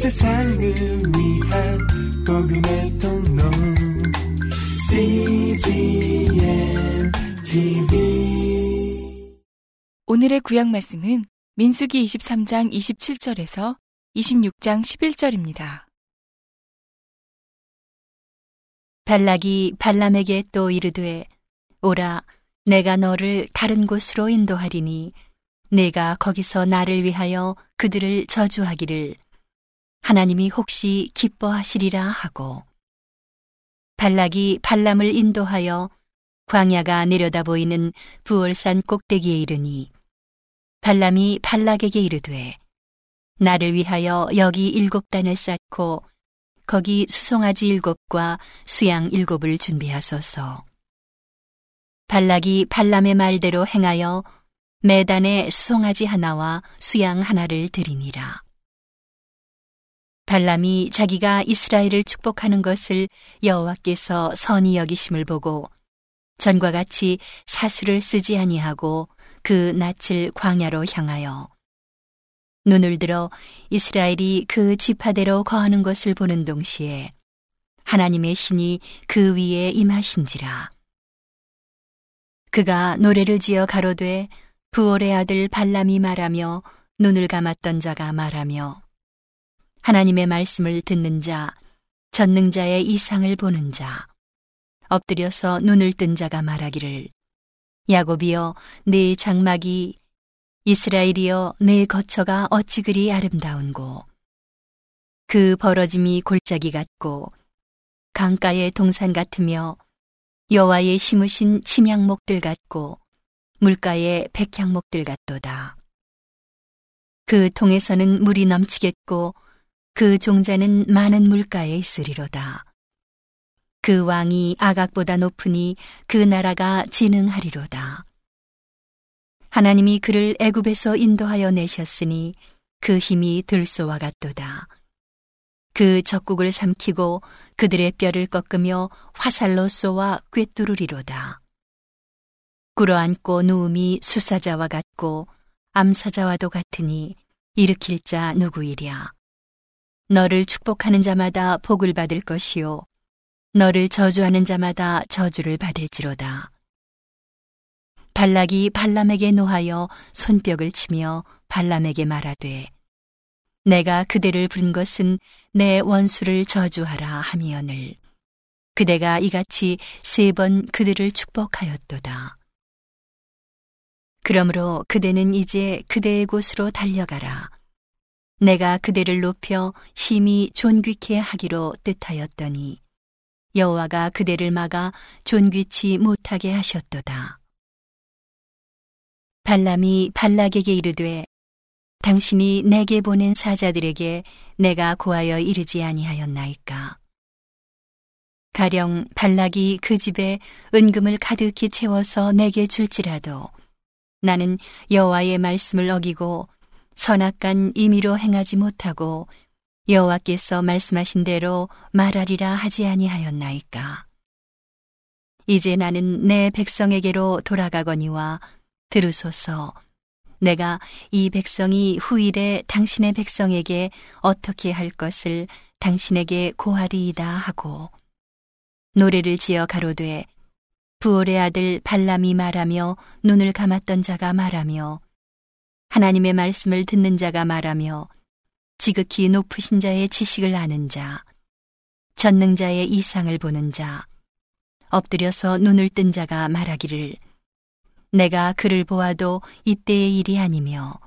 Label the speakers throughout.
Speaker 1: 세상을 위한 복음의 통로 CGM TV
Speaker 2: 오늘의 구약 말씀은 민수기 23장 27절에서 26장 11절입니다.
Speaker 3: 발락이 발람에게 또 이르되 오라 내가 너를 다른 곳으로 인도하리니 내가 거기서 나를 위하여 그들을 저주하기를 하나님이 혹시 기뻐하시리라 하고 발락이 발람을 인도하여 광야가 내려다 보이는 부월산 꼭대기에 이르니 발람이 발락에게 이르되 나를 위하여 여기 일곱 단을 쌓고 거기 수송아지 일곱과 수양 일곱을 준비하소서. 발락이 발람의 말대로 행하여 매단에 수송아지 하나와 수양 하나를 드리니라. 발람이 자기가 이스라엘을 축복하는 것을 여호와께서 선히 여기심을 보고 전과 같이 사수를 쓰지 아니하고 그 낯을 광야로 향하여 눈을 들어 이스라엘이 그 지파대로 거하는 것을 보는 동시에 하나님의 신이 그 위에 임하신지라. 그가 노래를 지어 가로되 부올의 아들 발람이 말하며 눈을 감았던 자가 말하며 하나님의 말씀을 듣는 자, 전능자의 이상을 보는 자, 엎드려서 눈을 뜬 자가 말하기를 야곱이여 네 장막이 이스라엘이여 내 거처가 어찌 그리 아름다운고 그 벌어짐이 골짜기 같고 강가의 동산 같으며 여호와의 심으신 침향목들 같고 물가의 백향목들 같도다. 그 통에서는 물이 넘치겠고 그 종자는 많은 물가에 있으리로다. 그 왕이 아각보다 높으니 그 나라가 진흥하리로다. 하나님이 그를 애굽에서 인도하여 내셨으니 그 힘이 들소와 같도다. 그 적국을 삼키고 그들의 뼈를 꺾으며 화살로 쏘아 꿰뚫으리로다. 꿇어앉고 누움이 수사자와 같고 암사자와도 같으니 일으킬 자 누구이랴. 너를 축복하는 자마다 복을 받을 것이요. 너를 저주하는 자마다 저주를 받을지로다. 발락이 발람에게 노하여 손뼉을 치며 발람에게 말하되 내가 그대를 부른 것은 내 원수를 저주하라 하미언을 그대가 이같이 세 번 그들을 축복하였도다. 그러므로 그대는 이제 그대의 곳으로 달려가라. 내가 그대를 높여 심히 존귀케 하기로 뜻하였더니 여호와가 그대를 막아 존귀치 못하게 하셨도다. 발람이 발락에게 이르되 당신이 내게 보낸 사자들에게 내가 고하여 이르지 아니하였나이까. 가령 발락이 그 집에 은금을 가득히 채워서 내게 줄지라도 나는 여호와의 말씀을 어기고 선악간 임의로 행하지 못하고 여호와께서 말씀하신 대로 말하리라 하지 아니하였나이까. 이제 나는 내 백성에게로 돌아가거니와 들으소서. 내가 이 백성이 후일에 당신의 백성에게 어떻게 할 것을 당신에게 고하리이다 하고 노래를 지어 가로되 부올의 아들 발람이 말하며 눈을 감았던 자가 말하며 하나님의 말씀을 듣는 자가 말하며 지극히 높으신 자의 지식을 아는 자 전능자의 이상을 보는 자 엎드려서 눈을 뜬 자가 말하기를 내가 그를 보아도 이때의 일이 아니며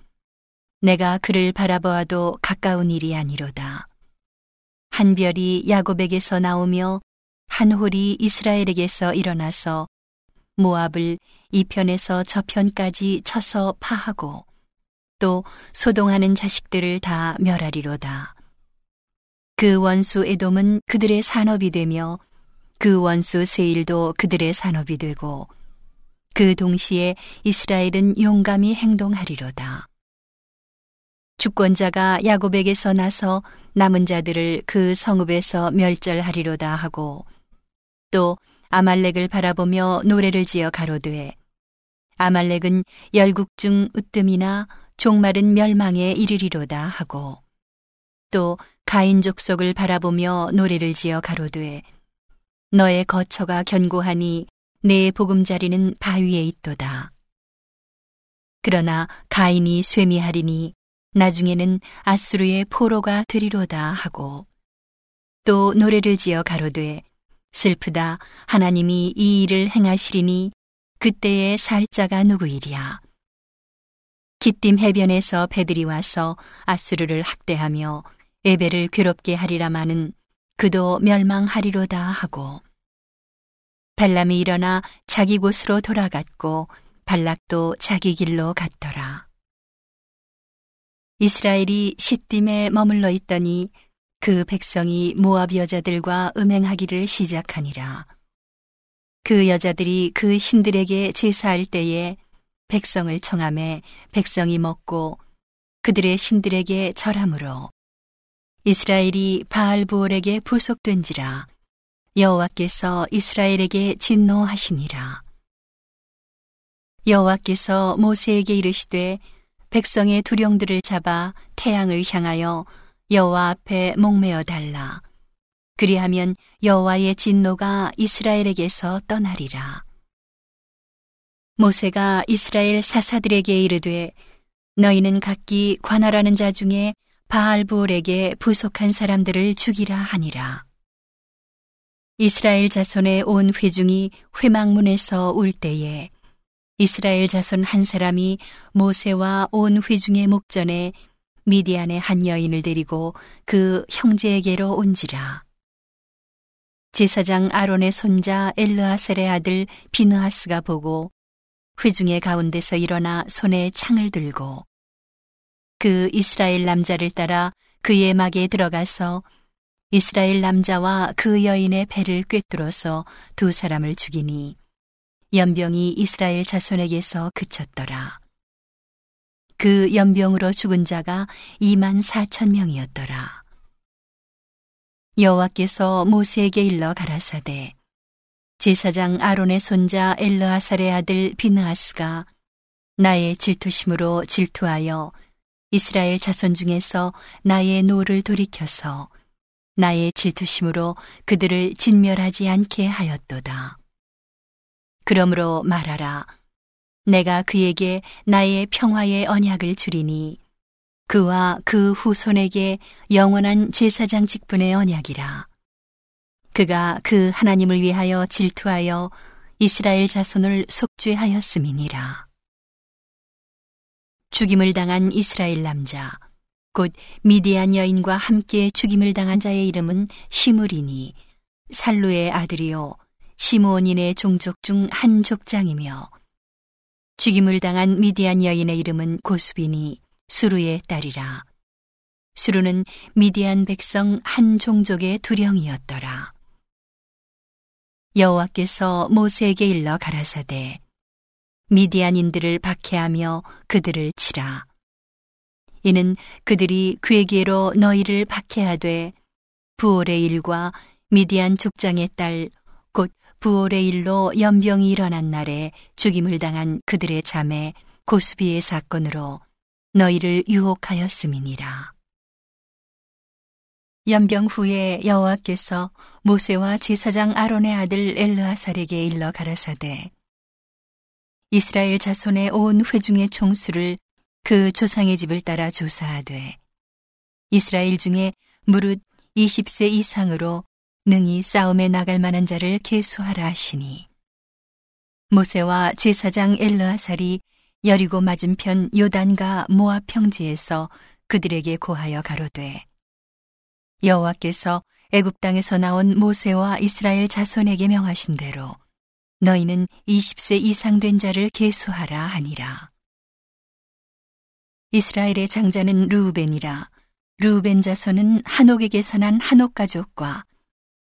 Speaker 3: 내가 그를 바라보아도 가까운 일이 아니로다. 한 별이 야곱에게서 나오며 한 홀이 이스라엘에게서 일어나서 모압을 이 편에서 저 편까지 쳐서 파하고 또 소동하는 자식들을 다 멸하리로다. 그 원수 에돔은 그들의 산업이 되며 그 원수 세일도 그들의 산업이 되고 그 동시에 이스라엘은 용감히 행동하리로다. 주권자가 야곱에게서 나서 남은 자들을 그 성읍에서 멸절하리로다 하고 또 아말렉을 바라보며 노래를 지어 가로되 아말렉은 열국 중 으뜸이나 종말은 멸망에 이르리로다 하고 또 가인 족속을 바라보며 노래를 지어 가로되 너의 거처가 견고하니 내 보금자리는 바위에 있도다. 그러나 가인이 쇠미하리니 나중에는 아수르의 포로가 되리로다 하고 또 노래를 지어 가로되 슬프다 하나님이 이 일을 행하시리니 그때의 살자가 누구이랴 기띔 해변에서 배들이 와서 아수르를 학대하며 에베를 괴롭게 하리라마는 그도 멸망하리로다 하고 발람이 일어나 자기 곳으로 돌아갔고 발락도 자기 길로 갔더라. 이스라엘이 시딤에 머물러 있더니 그 백성이 모압 여자들과 음행하기를 시작하니라. 그 여자들이 그 신들에게 제사할 때에 백성을 청함에 백성이 먹고 그들의 신들에게 절함으로 이스라엘이 바알부올에게 부속된지라 여호와께서 이스라엘에게 진노하시니라. 여호와께서 모세에게 이르시되 백성의 두령들을 잡아 태양을 향하여 여호와 앞에 목매어 달라. 그리하면 여호와의 진노가 이스라엘에게서 떠나리라 모세가 이스라엘 사사들에게 이르되 너희는 각기 관할하는 자 중에 바알부올에게 부속한 사람들을 죽이라 하니라. 이스라엘 자손의 온 회중이 회막문에서 울 때에 이스라엘 자손 한 사람이 모세와 온 회중의 목전에 미디안의 한 여인을 데리고 그 형제에게로 온지라. 제사장 아론의 손자 엘르아셀의 아들 비느하스가 보고 회중의 가운데서 일어나 손에 창을 들고 그 이스라엘 남자를 따라 그의 막에 들어가서 이스라엘 남자와 그 여인의 배를 꿰뚫어서 두 사람을 죽이니 연병이 이스라엘 자손에게서 그쳤더라. 그 연병으로 죽은 자가 2만 4천 명이었더라. 여호와께서 모세에게 일러 가라사대 제사장 아론의 손자 엘르아살의 아들 비느하스가 나의 질투심으로 질투하여 이스라엘 자손 중에서 나의 노를 돌이켜서 나의 질투심으로 그들을 진멸하지 않게 하였도다. 그러므로 말하라. 내가 그에게 나의 평화의 언약을 주리니 그와 그 후손에게 영원한 제사장 직분의 언약이라. 그가 그 하나님을 위하여 질투하여 이스라엘 자손을 속죄하였음이니라. 죽임을 당한 이스라엘 남자, 곧 미디안 여인과 함께 죽임을 당한 자의 이름은 시므리니 살루의 아들이요 시므온인의 종족 중 한 족장이며 죽임을 당한 미디안 여인의 이름은 고수비니 수루의 딸이라. 수루는 미디안 백성 한 종족의 두령이었더라. 여호와께서 모세에게 일러 가라사대 미디안인들을 박해하며 그들을 치라 이는 그들이 괴계로 너희를 박해하되 부올의 일과 미디안 족장의 딸 곧 부올의 일로 연병이 일어난 날에 죽임을 당한 그들의 자매 고스비의 사건으로 너희를 유혹하였음이니라. 연병 후에 여호와께서 모세와 제사장 아론의 아들 엘르아살에게 일러 가라사대 이스라엘 자손의 온 회중의 총수를 그 조상의 집을 따라 조사하되 이스라엘 중에 무릇 20세 이상으로 능히 싸움에 나갈 만한 자를 계수하라 하시니 모세와 제사장 엘르아살이 여리고 맞은편 요단과 모압 평지에서 그들에게 고하여 가로되 여호와께서 애굽 땅에서 나온 모세와 이스라엘 자손에게 명하신 대로 너희는 20세 이상 된 자를 계수하라 하니라. 이스라엘의 장자는 루우벤이라. 루우벤 자손은 한옥에게서 난 한옥 가족과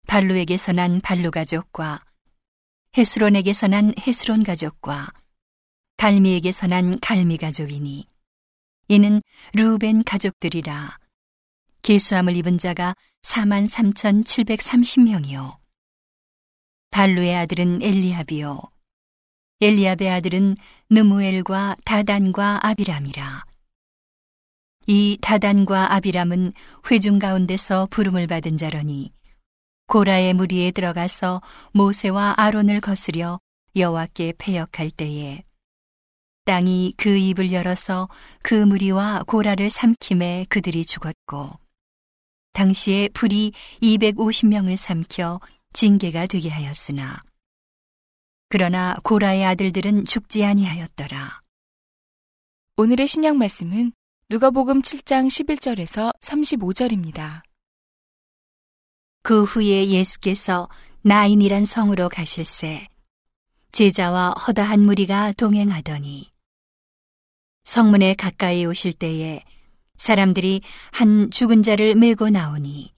Speaker 3: 발루에게서 난 발루 가족과 헤스론에게서 난 헤스론 가족과 갈미에게서 난 갈미 가족이니 이는 루우벤 가족들이라. 계수함을 입은 자가 4만 3,730명이요. 발루의 아들은 엘리압이요. 엘리압의 아들은 느무엘과 다단과 아비람이라. 이 다단과 아비람은 회중 가운데서 부름을 받은 자러니 고라의 무리에 들어가서 모세와 아론을 거스려 여호와께 패역할 때에 땅이 그 입을 열어서 그 무리와 고라를 삼킴에 그들이 죽었고 당시에 불이 250명을 삼켜 징계가 되게 하였으나 그러나 고라의 아들들은 죽지 아니하였더라.
Speaker 2: 오늘의 신약 말씀은 누가복음 7장 11절에서 35절입니다.
Speaker 3: 그 후에 예수께서 나인이란 성으로 가실새 제자와 허다한 무리가 동행하더니 성문에 가까이 오실 때에 사람들이 한 죽은 자를 메고 나오니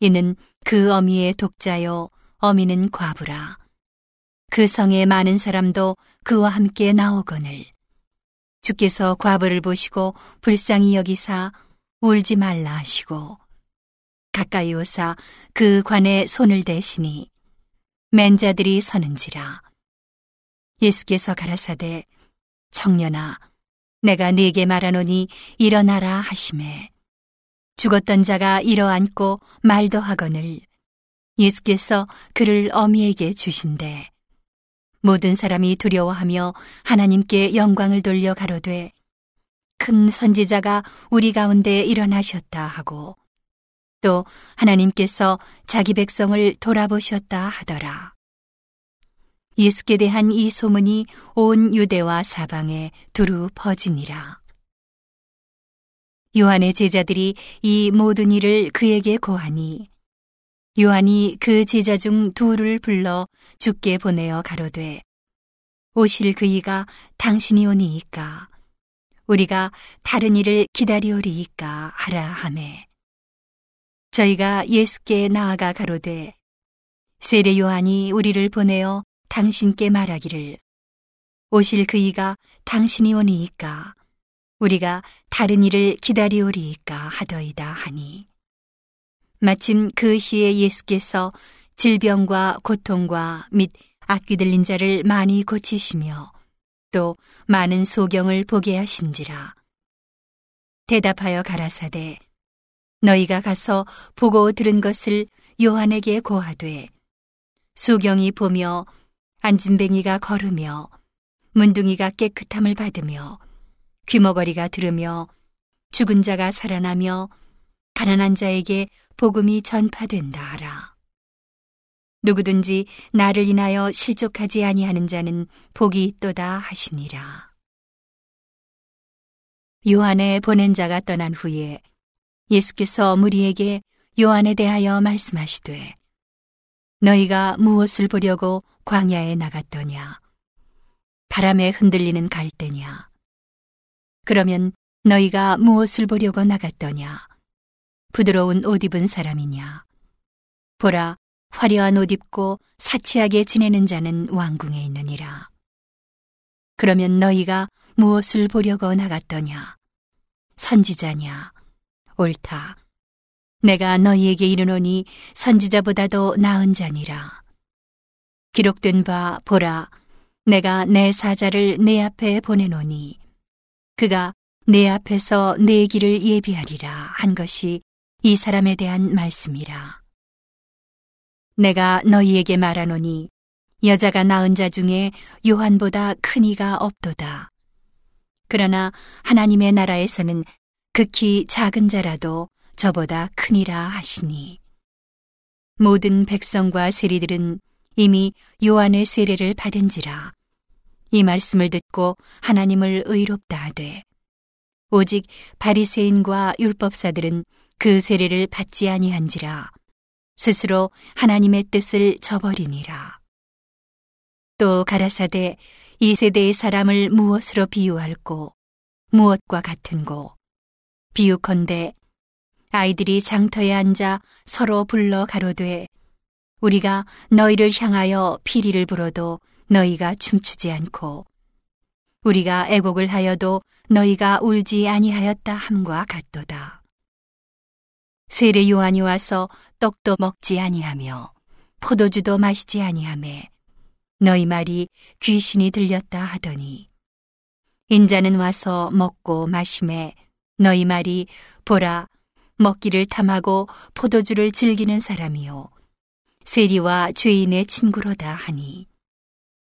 Speaker 3: 이는 그 어미의 독자요 어미는 과부라. 그 성에 많은 사람도 그와 함께 나오거늘. 주께서 과부를 보시고 불쌍히 여기사 울지 말라 하시고 가까이 오사 그 관에 손을 대시니 맨자들이 서는지라. 예수께서 가라사대 청년아 내가 네게 말하노니 일어나라 하심에 죽었던 자가 일어앉고 말도 하거늘 예수께서 그를 어미에게 주신대 모든 사람이 두려워하며 하나님께 영광을 돌려 가로되 큰 선지자가 우리 가운데 일어나셨다 하고 또 하나님께서 자기 백성을 돌아보셨다 하더라. 예수께 대한 이 소문이 온 유대와 사방에 두루 퍼지니라. 요한의 제자들이 이 모든 일을 그에게 고하니 요한이 그 제자 중 둘을 불러 죽게 보내어 가로되 오실 그이가 당신이 오니이까 우리가 다른 일을 기다리오리이까 하라 하매 저희가 예수께 나아가 가로되 세례 요한이 우리를 보내어 당신께 말하기를. 오실 그이가 당신이 오니이까. 우리가 다른 일을 기다리오리이까 하더이다 하니. 마침 그 시에 예수께서 질병과 고통과 및 악귀 들린 자를 많이 고치시며 또 많은 소경을 보게 하신지라. 대답하여 가라사대 너희가 가서 보고 들은 것을 요한에게 고하되 소경이 보며 안진뱅이가 걸으며 문둥이가 깨끗함을 받으며 귀머거리가 들으며 죽은 자가 살아나며 가난한 자에게 복음이 전파된다 하라. 누구든지 나를 인하여 실족하지 아니하는 자는 복이 있도다 하시니라. 요한의 보낸 자가 떠난 후에 예수께서 무리에게 요한에 대하여 말씀하시되 너희가 무엇을 보려고 광야에 나갔더냐? 바람에 흔들리는 갈대냐? 그러면 너희가 무엇을 보려고 나갔더냐? 부드러운 옷 입은 사람이냐? 보라 화려한 옷 입고 사치하게 지내는 자는 왕궁에 있느니라. 그러면 너희가 무엇을 보려고 나갔더냐? 선지자냐? 옳다 내가 너희에게 이르노니 선지자보다도 나은 자니라. 기록된 바 보라, 내가 내 사자를 내 앞에 보내노니 그가 내 앞에서 내 길을 예비하리라 한 것이 이 사람에 대한 말씀이라. 내가 너희에게 말하노니 여자가 낳은 자 중에 요한보다 큰 이가 없도다. 그러나 하나님의 나라에서는 극히 작은 자라도 저보다 크니라 하시니. 모든 백성과 세리들은 이미 요한의 세례를 받은지라. 이 말씀을 듣고 하나님을 의롭다 하되 오직 바리새인과 율법사들은 그 세례를 받지 아니한지라. 스스로 하나님의 뜻을 저버리니라. 또 가라사대 이 세대의 사람을 무엇으로 비유할고 무엇과 같은고? 비유컨대 아이들이 장터에 앉아 서로 불러 가로되 우리가 너희를 향하여 피리를 불어도 너희가 춤추지 않고 우리가 애곡을 하여도 너희가 울지 아니하였다 함과 같도다. 세례 요한이 와서 떡도 먹지 아니하며 포도주도 마시지 아니하매 너희 말이 귀신이 들렸다 하더니 인자는 와서 먹고 마심에 너희 말이 보라 먹기를 탐하고 포도주를 즐기는 사람이요 세리와 죄인의 친구로다 하니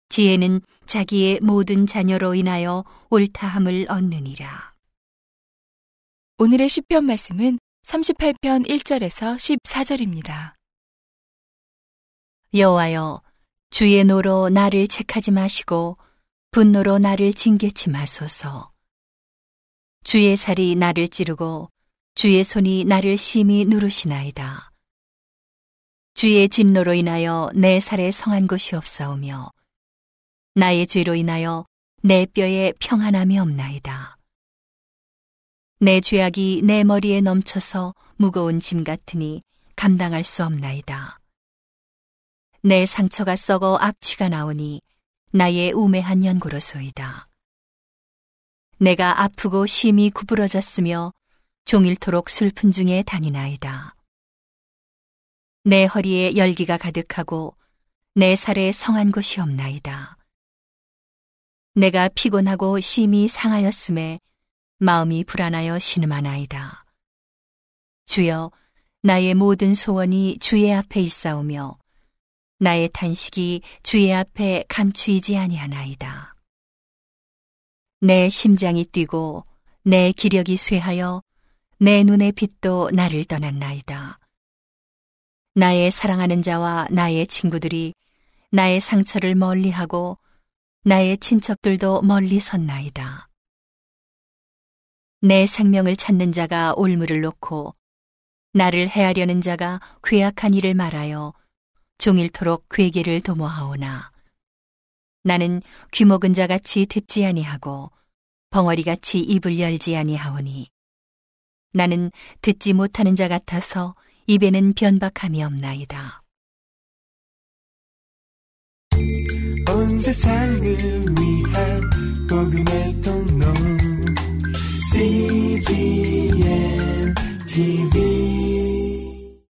Speaker 3: 지혜는 자기의 모든 자녀로 인하여 옳다함을 얻느니라.
Speaker 2: 오늘의 시편 말씀은 38편 1절에서 14절입니다.
Speaker 3: 여호와여 주의 노로 나를 책하지 마시고 분노로 나를 징계치 마소서. 주의 살이 나를 찌르고 주의 손이 나를 심히 누르시나이다. 주의 진노로 인하여 내 살에 성한 곳이 없사오며 나의 죄로 인하여 내 뼈에 평안함이 없나이다. 내 죄악이 내 머리에 넘쳐서 무거운 짐 같으니 감당할 수 없나이다. 내 상처가 썩어 악취가 나오니 나의 우매한 연고로소이다. 내가 아프고 심히 구부러졌으며 종일토록 슬픈 중에 다니나이다. 내 허리에 열기가 가득하고 내 살에 성한 곳이 없나이다. 내가 피곤하고 심히 상하였음에 마음이 불안하여 신음하나이다. 주여, 나의 모든 소원이 주의 앞에 있사오며 나의 탄식이 주의 앞에 감추이지 아니하나이다. 내 심장이 뛰고 내 기력이 쇠하여 내 눈의 빛도 나를 떠났나이다. 나의 사랑하는 자와 나의 친구들이 나의 상처를 멀리하고 나의 친척들도 멀리 섰나이다. 내 생명을 찾는 자가 올무를 놓고 나를 해하려는 자가 괴악한 일을 말하여 종일토록 괴계를 도모하오나 나는 귀 먹은 자같이 듣지 아니하고 벙어리같이 입을 열지 아니하오니 나는 듣지 못하는 자 같아서 입에는 변박함이 없나이다.
Speaker 1: 온 세상을 위한 복음의 통로 CGM TV